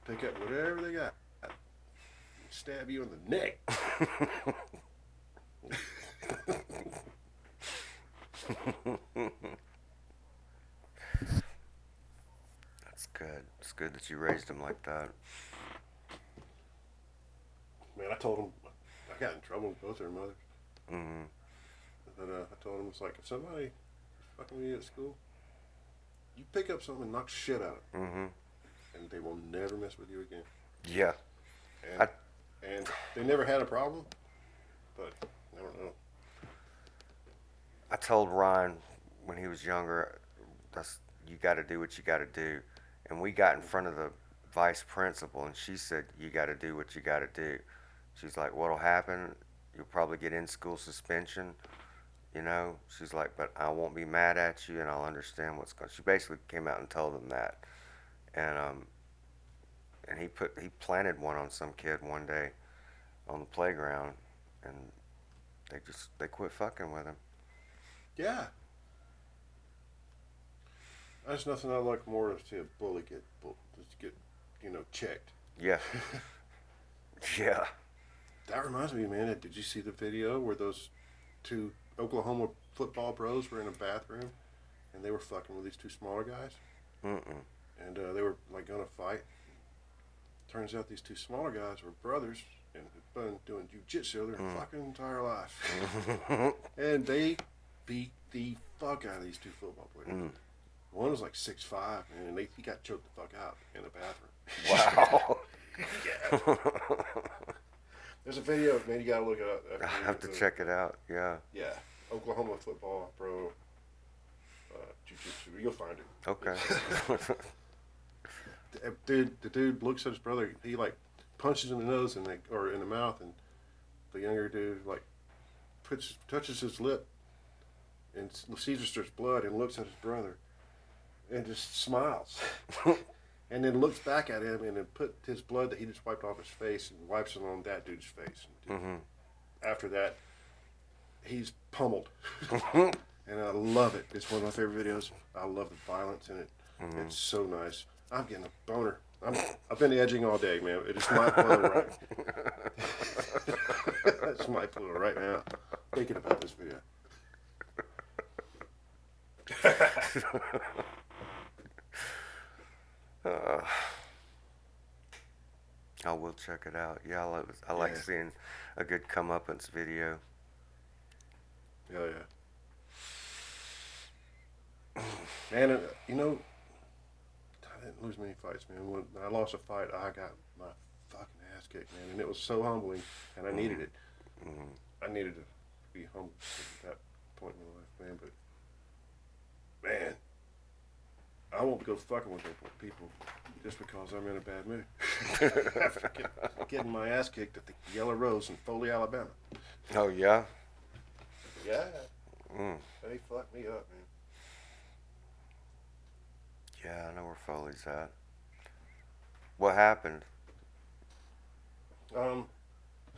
Speaker 1: Pick up whatever they got. Stab you in the neck.
Speaker 2: That's good. It's good that you raised him like that.
Speaker 1: Man, I told them I got in trouble with both their mothers.
Speaker 2: Mm-hmm.
Speaker 1: But uh, I told him, it's like if somebody fucking with you at school, you pick up something and knock shit out of them,
Speaker 2: Mm-hmm.
Speaker 1: and they will never mess with you again.
Speaker 2: Yeah.
Speaker 1: And,
Speaker 2: I-
Speaker 1: and they never had a problem, but I don't know.
Speaker 2: I told Ryan when he was younger, that's you got to do what you got to do, and we got in front of the vice principal, and she said you got to do what you got to do, She's like, what'll happen? You'll probably get in school suspension. You know, she's like, but I won't be mad at you, and I'll understand what's going. She basically came out and told him that, and um, and he put he planted one on some kid one day, on the playground, and they just they quit fucking with him.
Speaker 1: Yeah. There's nothing I like more to see a bully get bull, just get, you know, checked.
Speaker 2: Yeah. yeah.
Speaker 1: That reminds me, man. Did you see the video where those two Oklahoma football bros were in a bathroom, and they were fucking with these two smaller guys,
Speaker 2: Mm-mm.
Speaker 1: and uh, they were like gonna fight. Turns out these two smaller guys were brothers and had been doing jujitsu their
Speaker 2: Mm.
Speaker 1: fucking entire life, and they beat the fuck out of these two football players.
Speaker 2: Mm.
Speaker 1: One was like six five, and they, he got choked the fuck out in the bathroom.
Speaker 2: wow.
Speaker 1: There's a video, man. You gotta look it up.
Speaker 2: I have to check it out. Yeah.
Speaker 1: Yeah, Oklahoma football pro uh, jiu-jitsu. You'll find it.
Speaker 2: Okay.
Speaker 1: Dude, the dude looks at his brother. He like punches him in the nose and they, or in the mouth, and the younger dude like puts touches his lip, and sees there's blood, and looks at his brother, and just smiles, and then looks back at him, and then put his blood that he just wiped off his face and wipes it on that dude's face. And
Speaker 2: hmm
Speaker 1: after that, he's pummeled. and I love it. It's one of my favorite videos. I love the violence in it.
Speaker 2: Mhm.
Speaker 1: It's so nice. I'm getting a boner. I'm, I've been edging all day, man. It is my blow right. it's my blow right now. Thinking about this video.
Speaker 2: Uh, I will check it out. Yeah, I like, I like
Speaker 1: Yeah.
Speaker 2: seeing a good comeuppance video.
Speaker 1: Yeah, yeah. Man, uh, you know, I didn't lose many fights, man. When I lost a fight, I got my fucking ass kicked, man, and it was so humbling, and I needed it.
Speaker 2: Mhm.
Speaker 1: I needed to be humble at that point in my life, man. But man, I won't go fucking with people just because I'm in a bad mood. After get, getting my ass kicked at the Yellow Rose in Foley, Alabama.
Speaker 2: Oh yeah.
Speaker 1: Yeah,
Speaker 2: Mm.
Speaker 1: they fucked me up, man.
Speaker 2: Yeah, I know where Foley's at. What happened?
Speaker 1: Um,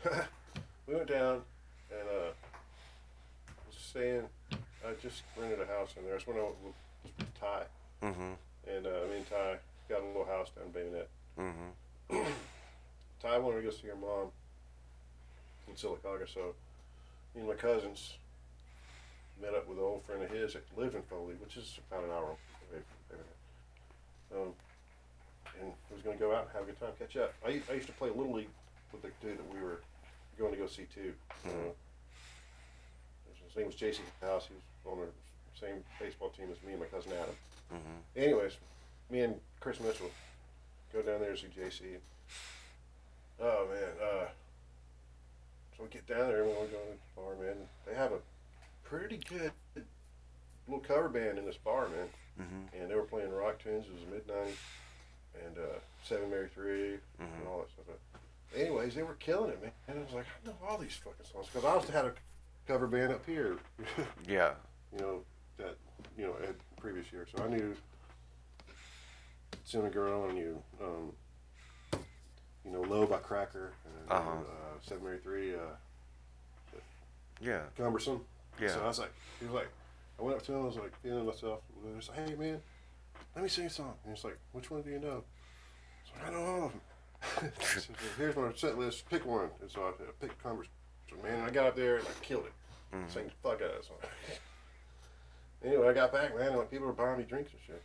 Speaker 1: we went down and uh, was staying. I just rented a house in there. That's when I with, with Ty,
Speaker 2: Mm-hmm.
Speaker 1: and uh, me and Ty got a little house down in Bay Minette.
Speaker 2: Mm-hmm.
Speaker 1: Ty wanted to go see her mom in Silicaga, so me and my cousins met up with an old friend of his that lived in Foley, which is about an hour away from Bay Minette. Um, and was going to go out and have a good time, catch up. I, I used to play Little League with the dude that we were going to go see too. Uh, his name was J.C. House. He was on the same baseball team as me and my cousin Adam.
Speaker 2: Mm-hmm.
Speaker 1: Anyways, me and Chris Mitchell go down there to see JC. Oh man, uh, so we get down there and we're going to the bar, man. They have a pretty good little cover band in this bar, man.
Speaker 2: Mm-hmm.
Speaker 1: And they were playing rock tunes. It was mid '90s, and uh, Seven Mary 3 and
Speaker 2: Mhm.
Speaker 1: all that stuff. But anyways, they were killing it, man. And I was like, I know all these fucking songs because I also had a cover band up here.
Speaker 2: Yeah.
Speaker 1: you know, that, you know, previous year. So I knew Cinnamon Girl and you, um, you know, Low by Cracker and
Speaker 2: Uh-huh.
Speaker 1: uh, Seven Mary Three, uh,
Speaker 2: Yeah.
Speaker 1: Cumbersome.
Speaker 2: Yeah.
Speaker 1: So I was like, he was like, I went up to him, I was like, feeling myself. And I was like, hey man, let me sing a song. And he's like, which one do you know? I was like, I know all of them. I "Well, here's my set list. Pick one. And so I picked Cumbersome. Man, I got up there and I killed it.
Speaker 2: Mhm.
Speaker 1: Sang the fuck out of that song. Anyway, I got back, man, and like people were buying me drinks and shit.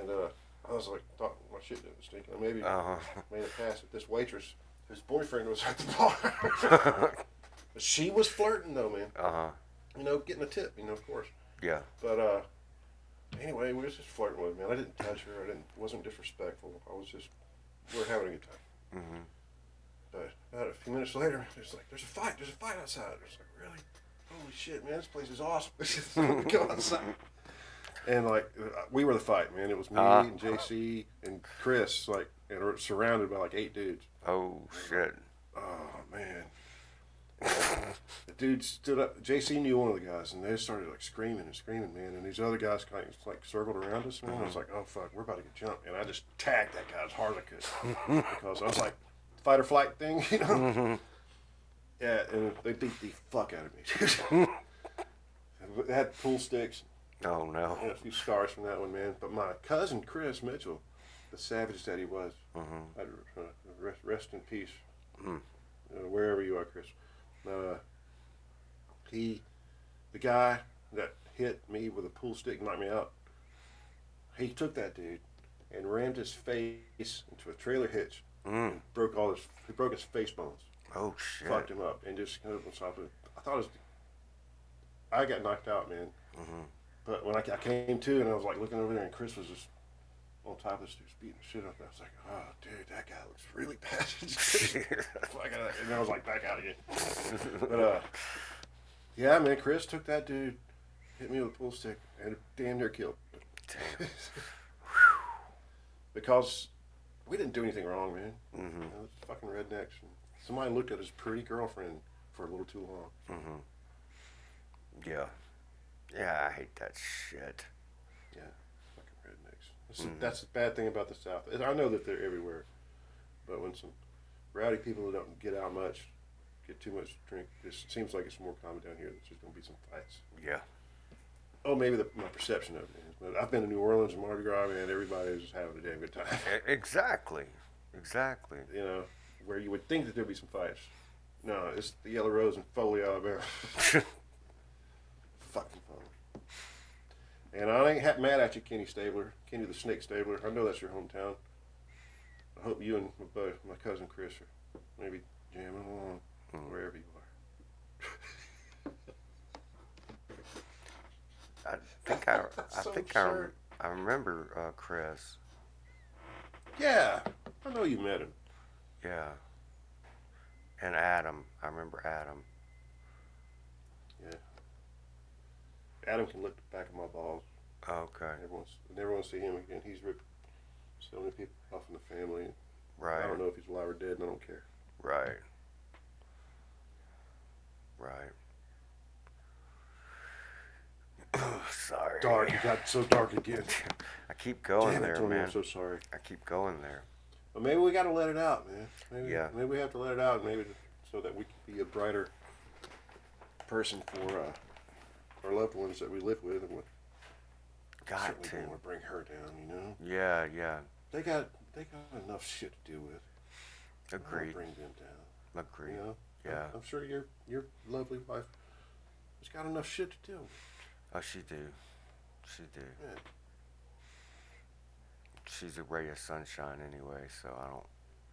Speaker 1: And uh, I was like, thought my shit didn't stink. I maybe
Speaker 2: Uh
Speaker 1: made it past it. This waitress, whose boyfriend was at the bar. But she was flirting though, man.
Speaker 2: uh huh.
Speaker 1: You know, getting a tip, you know, of course.
Speaker 2: Yeah.
Speaker 1: But uh, anyway, we was just flirting with man. I didn't touch her. I didn't. wasn't disrespectful. I was just, we were having a good time.
Speaker 2: Mm-hmm.
Speaker 1: But about a few minutes later, it's like, there's a fight. There's a fight outside. It's like, really? Holy shit, man! This place is awesome. so we go outside. And like, uh, we were the fight, man. It was me
Speaker 2: Ah.
Speaker 1: and JC and Chris, like, and we're surrounded by like eight dudes.
Speaker 2: Oh shit.
Speaker 1: Oh man. the dude stood up. JC knew one of the guys, and they started like screaming and screaming, man. And these other guys kind of like circled around us, man. I was like, "Oh fuck, we're about to get jumped," and I just tagged that guy as hard as I could because I was like, fight or flight thing, you know. Yeah, and they beat the fuck out of me. they had pool sticks,
Speaker 2: Oh no.
Speaker 1: and a few scars from that one, man. But my cousin Chris Mitchell, the savage that he was,
Speaker 2: Mm-hmm.
Speaker 1: I'd, uh, rest, rest in peace,
Speaker 2: Mm.
Speaker 1: uh, wherever you are, Chris. Uh, he, the guy that hit me with a pool stick, and knocked me out. He took that dude and rammed his face into a trailer hitch,
Speaker 2: Mm.
Speaker 1: broke all his, he broke his face bones,
Speaker 2: Oh shit.
Speaker 1: fucked him up, and just kind of on top of it. I thought it was, I got knocked out, man.
Speaker 2: Mhm.
Speaker 1: But when I, I came to and I was like looking over there, and Chris was just on top of this dude, beating the shit up. I was like, oh, dude, that guy looks really bad. And I was like, back out again. But uh, yeah, man, Chris took that dude, hit me with a pool stick, and damn near killed.
Speaker 2: Damn.
Speaker 1: because we didn't do anything wrong, man.
Speaker 2: Mhm.
Speaker 1: You know, fucking rednecks. And somebody looked at his pretty girlfriend for a little too long.
Speaker 2: Mm-hmm. Yeah. Yeah, I hate that shit.
Speaker 1: Yeah, fucking rednecks. That's,
Speaker 2: Mhm.
Speaker 1: that's the bad thing about the South. I know that they're everywhere, but when some rowdy people who don't get out much, get too much drink, it seems like it's more common down here. That there's just gonna be some fights.
Speaker 2: Yeah.
Speaker 1: Oh, maybe the, my perception of it is. But I've been to New Orleans and Mardi Gras, and everybody's just having a damn good time.
Speaker 2: Exactly. Exactly.
Speaker 1: you know, where you would think that there'd be some fights. No, it's the Yellow Rose and Foley, Alabama. Fucking fun. And I ain't ha- mad at you, Kenny Stabler, Kenny the Snake Stabler. I know that's your hometown. I hope you and my, buddy, my cousin Chris are maybe jamming along
Speaker 2: Mhm.
Speaker 1: wherever you are.
Speaker 2: I think I, I
Speaker 1: so
Speaker 2: think I. I remember uh, Chris.
Speaker 1: Yeah, I know you met him.
Speaker 2: Yeah. And Adam. I remember Adam. Yeah.
Speaker 1: Adam can the back of my balls.
Speaker 2: Okay.
Speaker 1: Everyone's never want to see him again. He's ripped so many people off in the family.
Speaker 2: Right.
Speaker 1: I don't know if he's alive or dead, and I don't care.
Speaker 2: Right. Right. Sorry.
Speaker 1: Dark. It got so dark again.
Speaker 2: I keep going
Speaker 1: Damn
Speaker 2: there, man.
Speaker 1: I'm so sorry.
Speaker 2: I keep going there.
Speaker 1: But maybe we got to let it out, man. Maybe,
Speaker 2: Yeah.
Speaker 1: Maybe we have to let it out, maybe so that we can be a brighter person for uh, our loved ones that we live with, and we
Speaker 2: Got to.
Speaker 1: don't want to bring her down. You know,
Speaker 2: Yeah, yeah.
Speaker 1: they got they got enough shit to deal with.
Speaker 2: Agreed.
Speaker 1: Bring them down.
Speaker 2: Agreed.
Speaker 1: You know.
Speaker 2: Yeah.
Speaker 1: I'm, I'm sure your your lovely wife has got enough shit to deal with.
Speaker 2: Oh, she do. She do.
Speaker 1: Yeah.
Speaker 2: She's a ray of sunshine anyway, so I don't,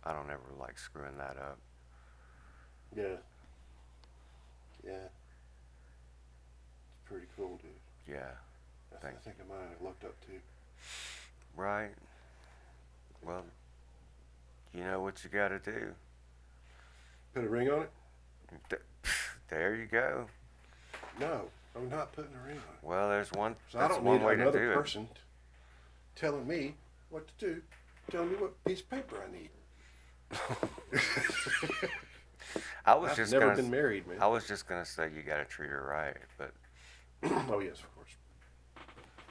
Speaker 2: I don't ever like screwing that up.
Speaker 1: Yeah. Yeah. It's pretty cool, dude.
Speaker 2: Yeah.
Speaker 1: I, th-
Speaker 2: Thank
Speaker 1: I think I might have looked up too.
Speaker 2: Right. Well, you know what you got to do.
Speaker 1: Put a ring on it?
Speaker 2: Th- There you go.
Speaker 1: No, I'm not putting a ring on it.
Speaker 2: Well, there's one.
Speaker 1: So I
Speaker 2: that's
Speaker 1: don't
Speaker 2: one
Speaker 1: need
Speaker 2: way to
Speaker 1: another
Speaker 2: do
Speaker 1: person t- telling me what to do, tell me what piece of paper I need.
Speaker 2: I was
Speaker 1: I've
Speaker 2: just
Speaker 1: never
Speaker 2: gonna.
Speaker 1: been married, man.
Speaker 2: I was just gonna say you got to treat her right, but
Speaker 1: oh yes, of course.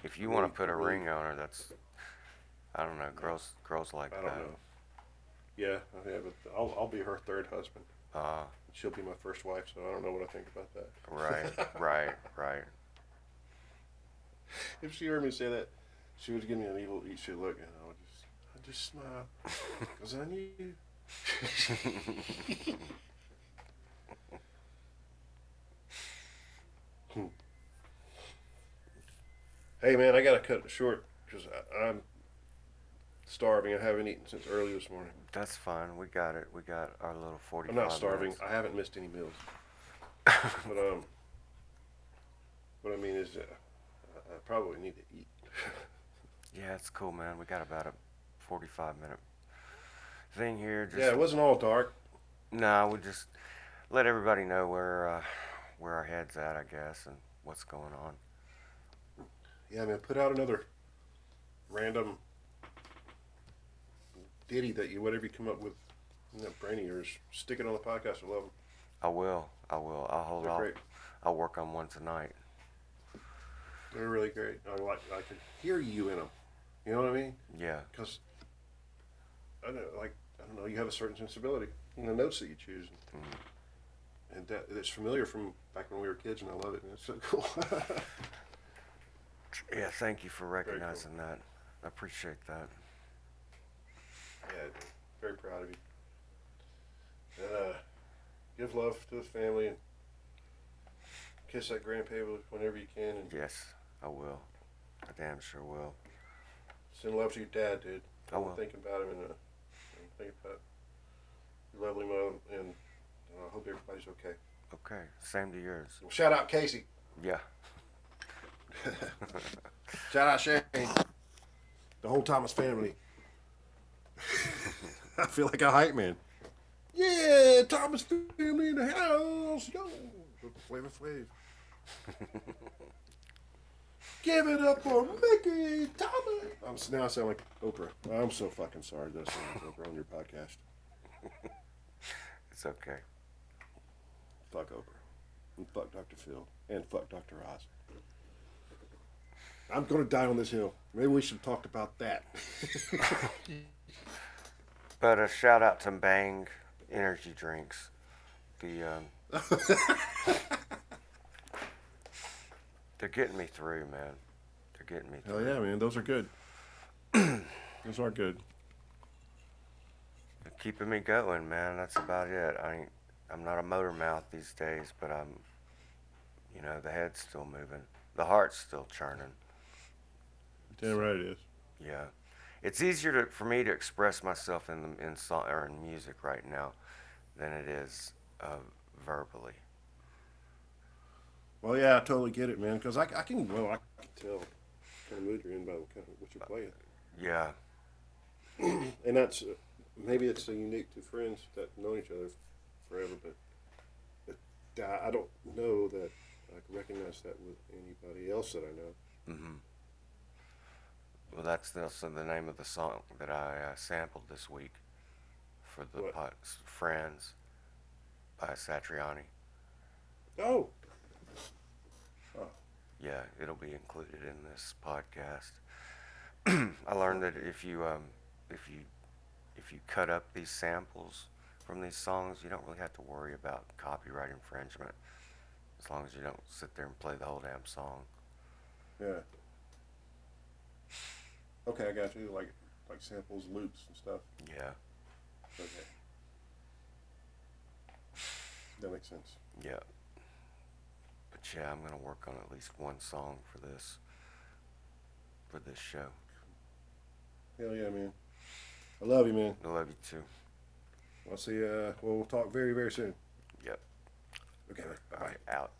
Speaker 2: if you want to put a ring on her, that's. I don't know. Girls, girls like
Speaker 1: I don't
Speaker 2: that.
Speaker 1: know. Yeah, yeah, but I'll, I'll be her third husband.
Speaker 2: Uh,
Speaker 1: She'll be my first wife, so I don't know what I think about that.
Speaker 2: right, right, right.
Speaker 1: If she heard me say that, she would give me an evil, eat shit look, and I would just, I just smile, cause I knew. Hmm. Hey man, I gotta cut it short because I'm starving. I haven't eaten since early this morning.
Speaker 2: That's fine. We got it. We got our little
Speaker 1: forty.
Speaker 2: I'm
Speaker 1: not starving.
Speaker 2: minutes.
Speaker 1: I haven't missed any meals. But um, what I mean is, uh, I I probably need to eat.
Speaker 2: Yeah, it's cool, man. We got about a forty-five minute thing here. Just
Speaker 1: yeah, it wasn't all dark.
Speaker 2: No, we just let everybody know where uh, where our heads at, I guess, and what's going on.
Speaker 1: Yeah, man, put out another random ditty that you whatever you come up with And that brain of yours, stick it on the podcast. I love them.
Speaker 2: I will. I will. I'll hold
Speaker 1: They're
Speaker 2: off.
Speaker 1: great.
Speaker 2: I'll work on one tonight.
Speaker 1: They're really great. I like. I can hear you in them. You know what I mean?
Speaker 2: Yeah.
Speaker 1: Because I don't know, like I don't know, you have a certain sensibility in the notes that you choose,
Speaker 2: Mm-hmm.
Speaker 1: and that it's familiar from back when we were kids, and I love it. And it's so cool.
Speaker 2: Yeah. Thank you for
Speaker 1: cool.
Speaker 2: recognizing that. I appreciate that.
Speaker 1: yeah, very proud of you. And uh, give love to the family and kiss that grandpa whenever you can, and
Speaker 2: Yes, I will. I damn sure will.
Speaker 1: Send love to your dad, dude.
Speaker 2: I
Speaker 1: I'm
Speaker 2: will.
Speaker 1: thinking about him and uh, I'm thinking about your lovely mom, and uh, I hope everybody's okay.
Speaker 2: Okay. Same to yours.
Speaker 1: Well, shout out Casey.
Speaker 2: Yeah.
Speaker 1: Shout out Shane. The whole Thomas family. I feel like a hype man. Yeah, Thomas family in the house. Yo, Flavor Flav. Give it up for Mickey Thomas. I'm now I sound like Oprah. I'm so fucking sorry that I sound like Oprah on your podcast.
Speaker 2: It's okay.
Speaker 1: Fuck Oprah. And fuck Dr. Phil. And fuck Dr. Oz. I'm gonna die on this hill. Maybe we should talk about that.
Speaker 2: But a shout out to Bang Energy Drinks. The um, they're getting me through, man. They're getting me
Speaker 1: Hell
Speaker 2: through.
Speaker 1: yeah, man. Those are good. Those are good.
Speaker 2: They're keeping me going, man. That's about it. I ain't, I'm not a motor mouth these days, but I'm, you know, the head's still moving, the heart's still churning.
Speaker 1: Damn right it is.
Speaker 2: Yeah, it's easier to, for me to express myself in the, in song or in music right now than it is uh, verbally.
Speaker 1: Well, yeah, I totally get it, man. Because I, I can, well, I can tell what kind of mood you're in by what, kind of, what you're playing.
Speaker 2: Yeah,
Speaker 1: And that's, uh, maybe it's uh, unique to friends that know each other forever, but, but I I don't know that I can recognize that with anybody else that I know.
Speaker 2: Mm-hmm. Well, that's also the name of the song that I uh, sampled this week for the pot, Friends by Satriani.
Speaker 1: Oh,
Speaker 2: Yeah, it'll be included in this podcast. I learned that if you um, if you if you cut up these samples from these songs, you don't really have to worry about copyright infringement, as long as you don't sit there and play the whole damn song.
Speaker 1: yeah. Okay, I got you. Like, like samples, loops, and stuff.
Speaker 2: Yeah,
Speaker 1: Okay. That makes sense.
Speaker 2: yeah. But yeah, I'm gonna work on at least one song for this for this show.
Speaker 1: Hell yeah, man. I love you, man.
Speaker 2: I love you too.
Speaker 1: I'll see you. Uh, well, we'll talk very, very soon.
Speaker 2: Yep.
Speaker 1: Okay, man.
Speaker 2: All
Speaker 1: Bye.
Speaker 2: out.